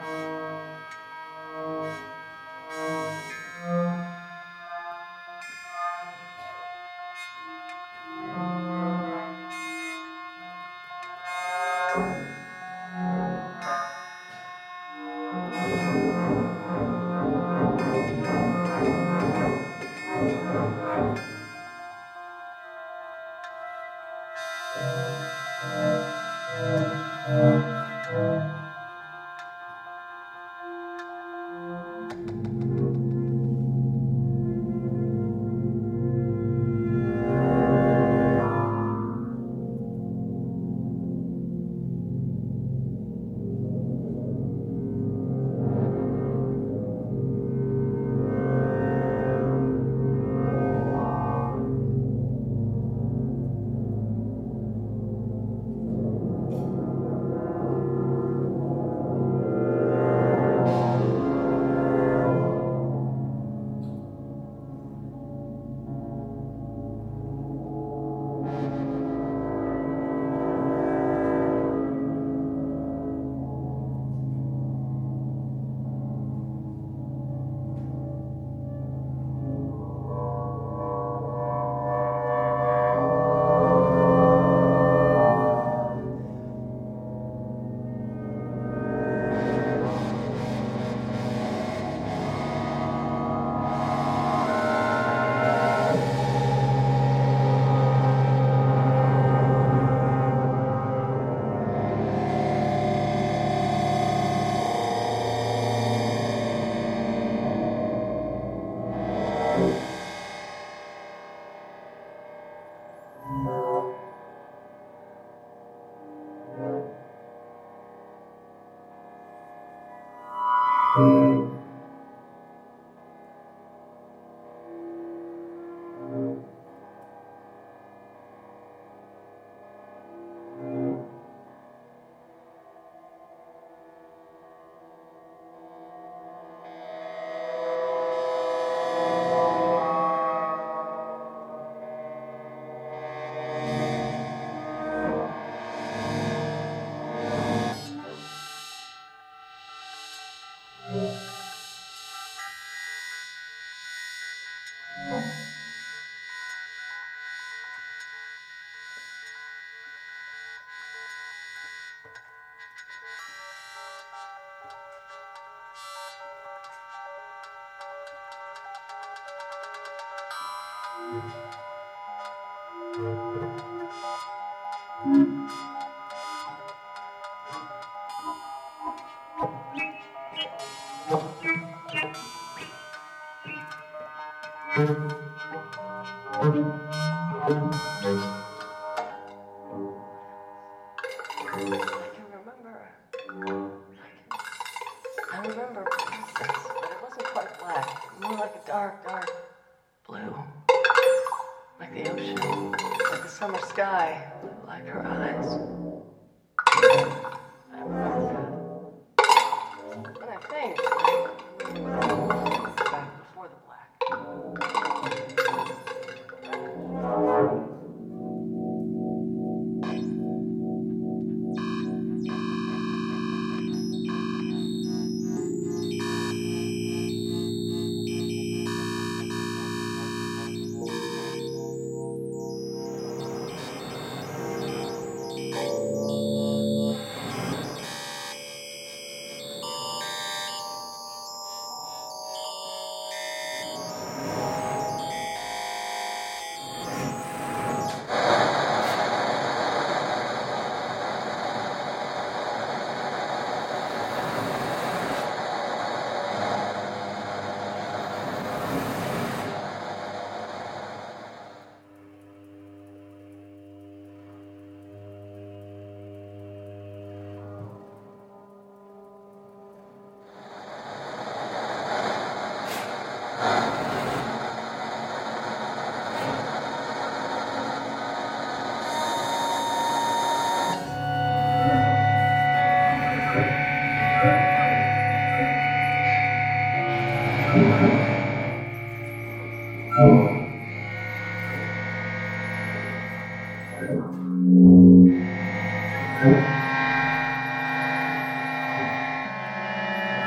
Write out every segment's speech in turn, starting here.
Música I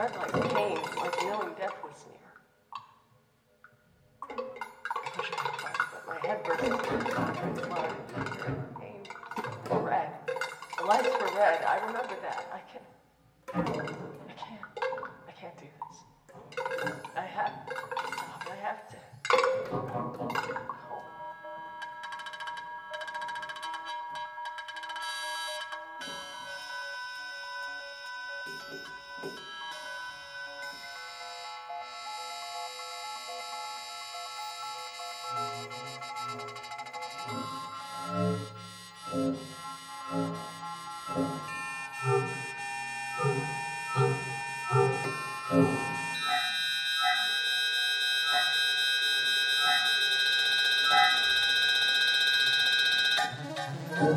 Red like pain, like knowing death was near. I wish I find it, but my head burst into. Pain. Red. The lights were red. I remember Thank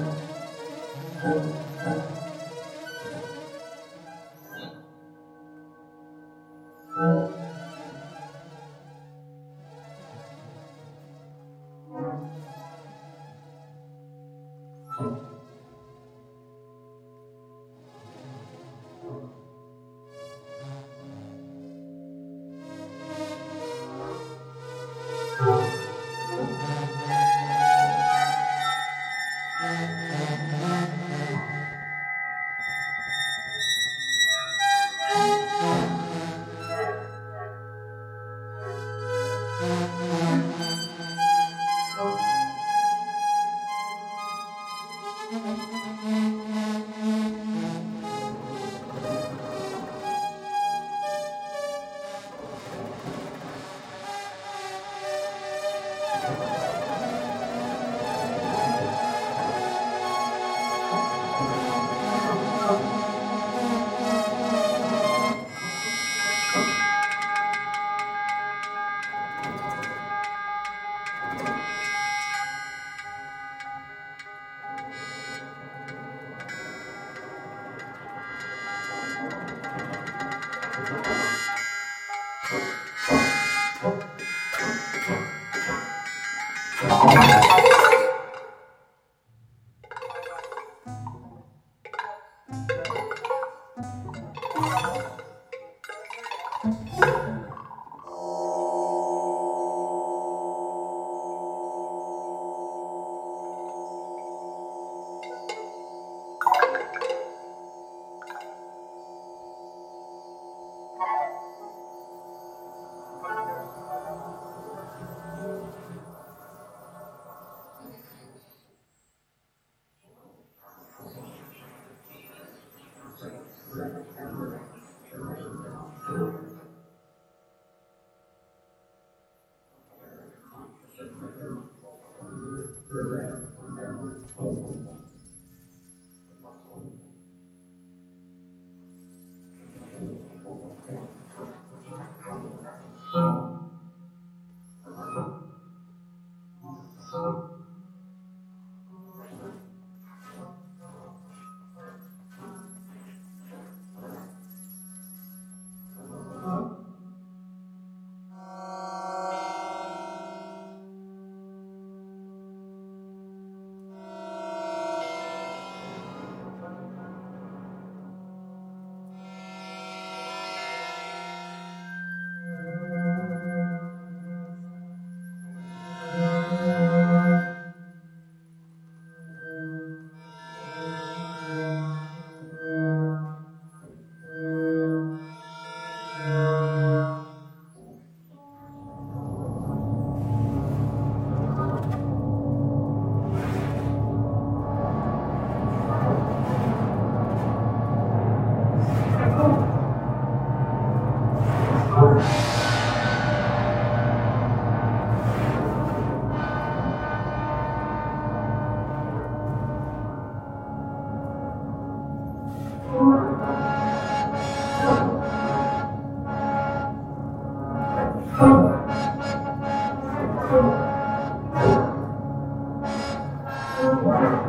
you.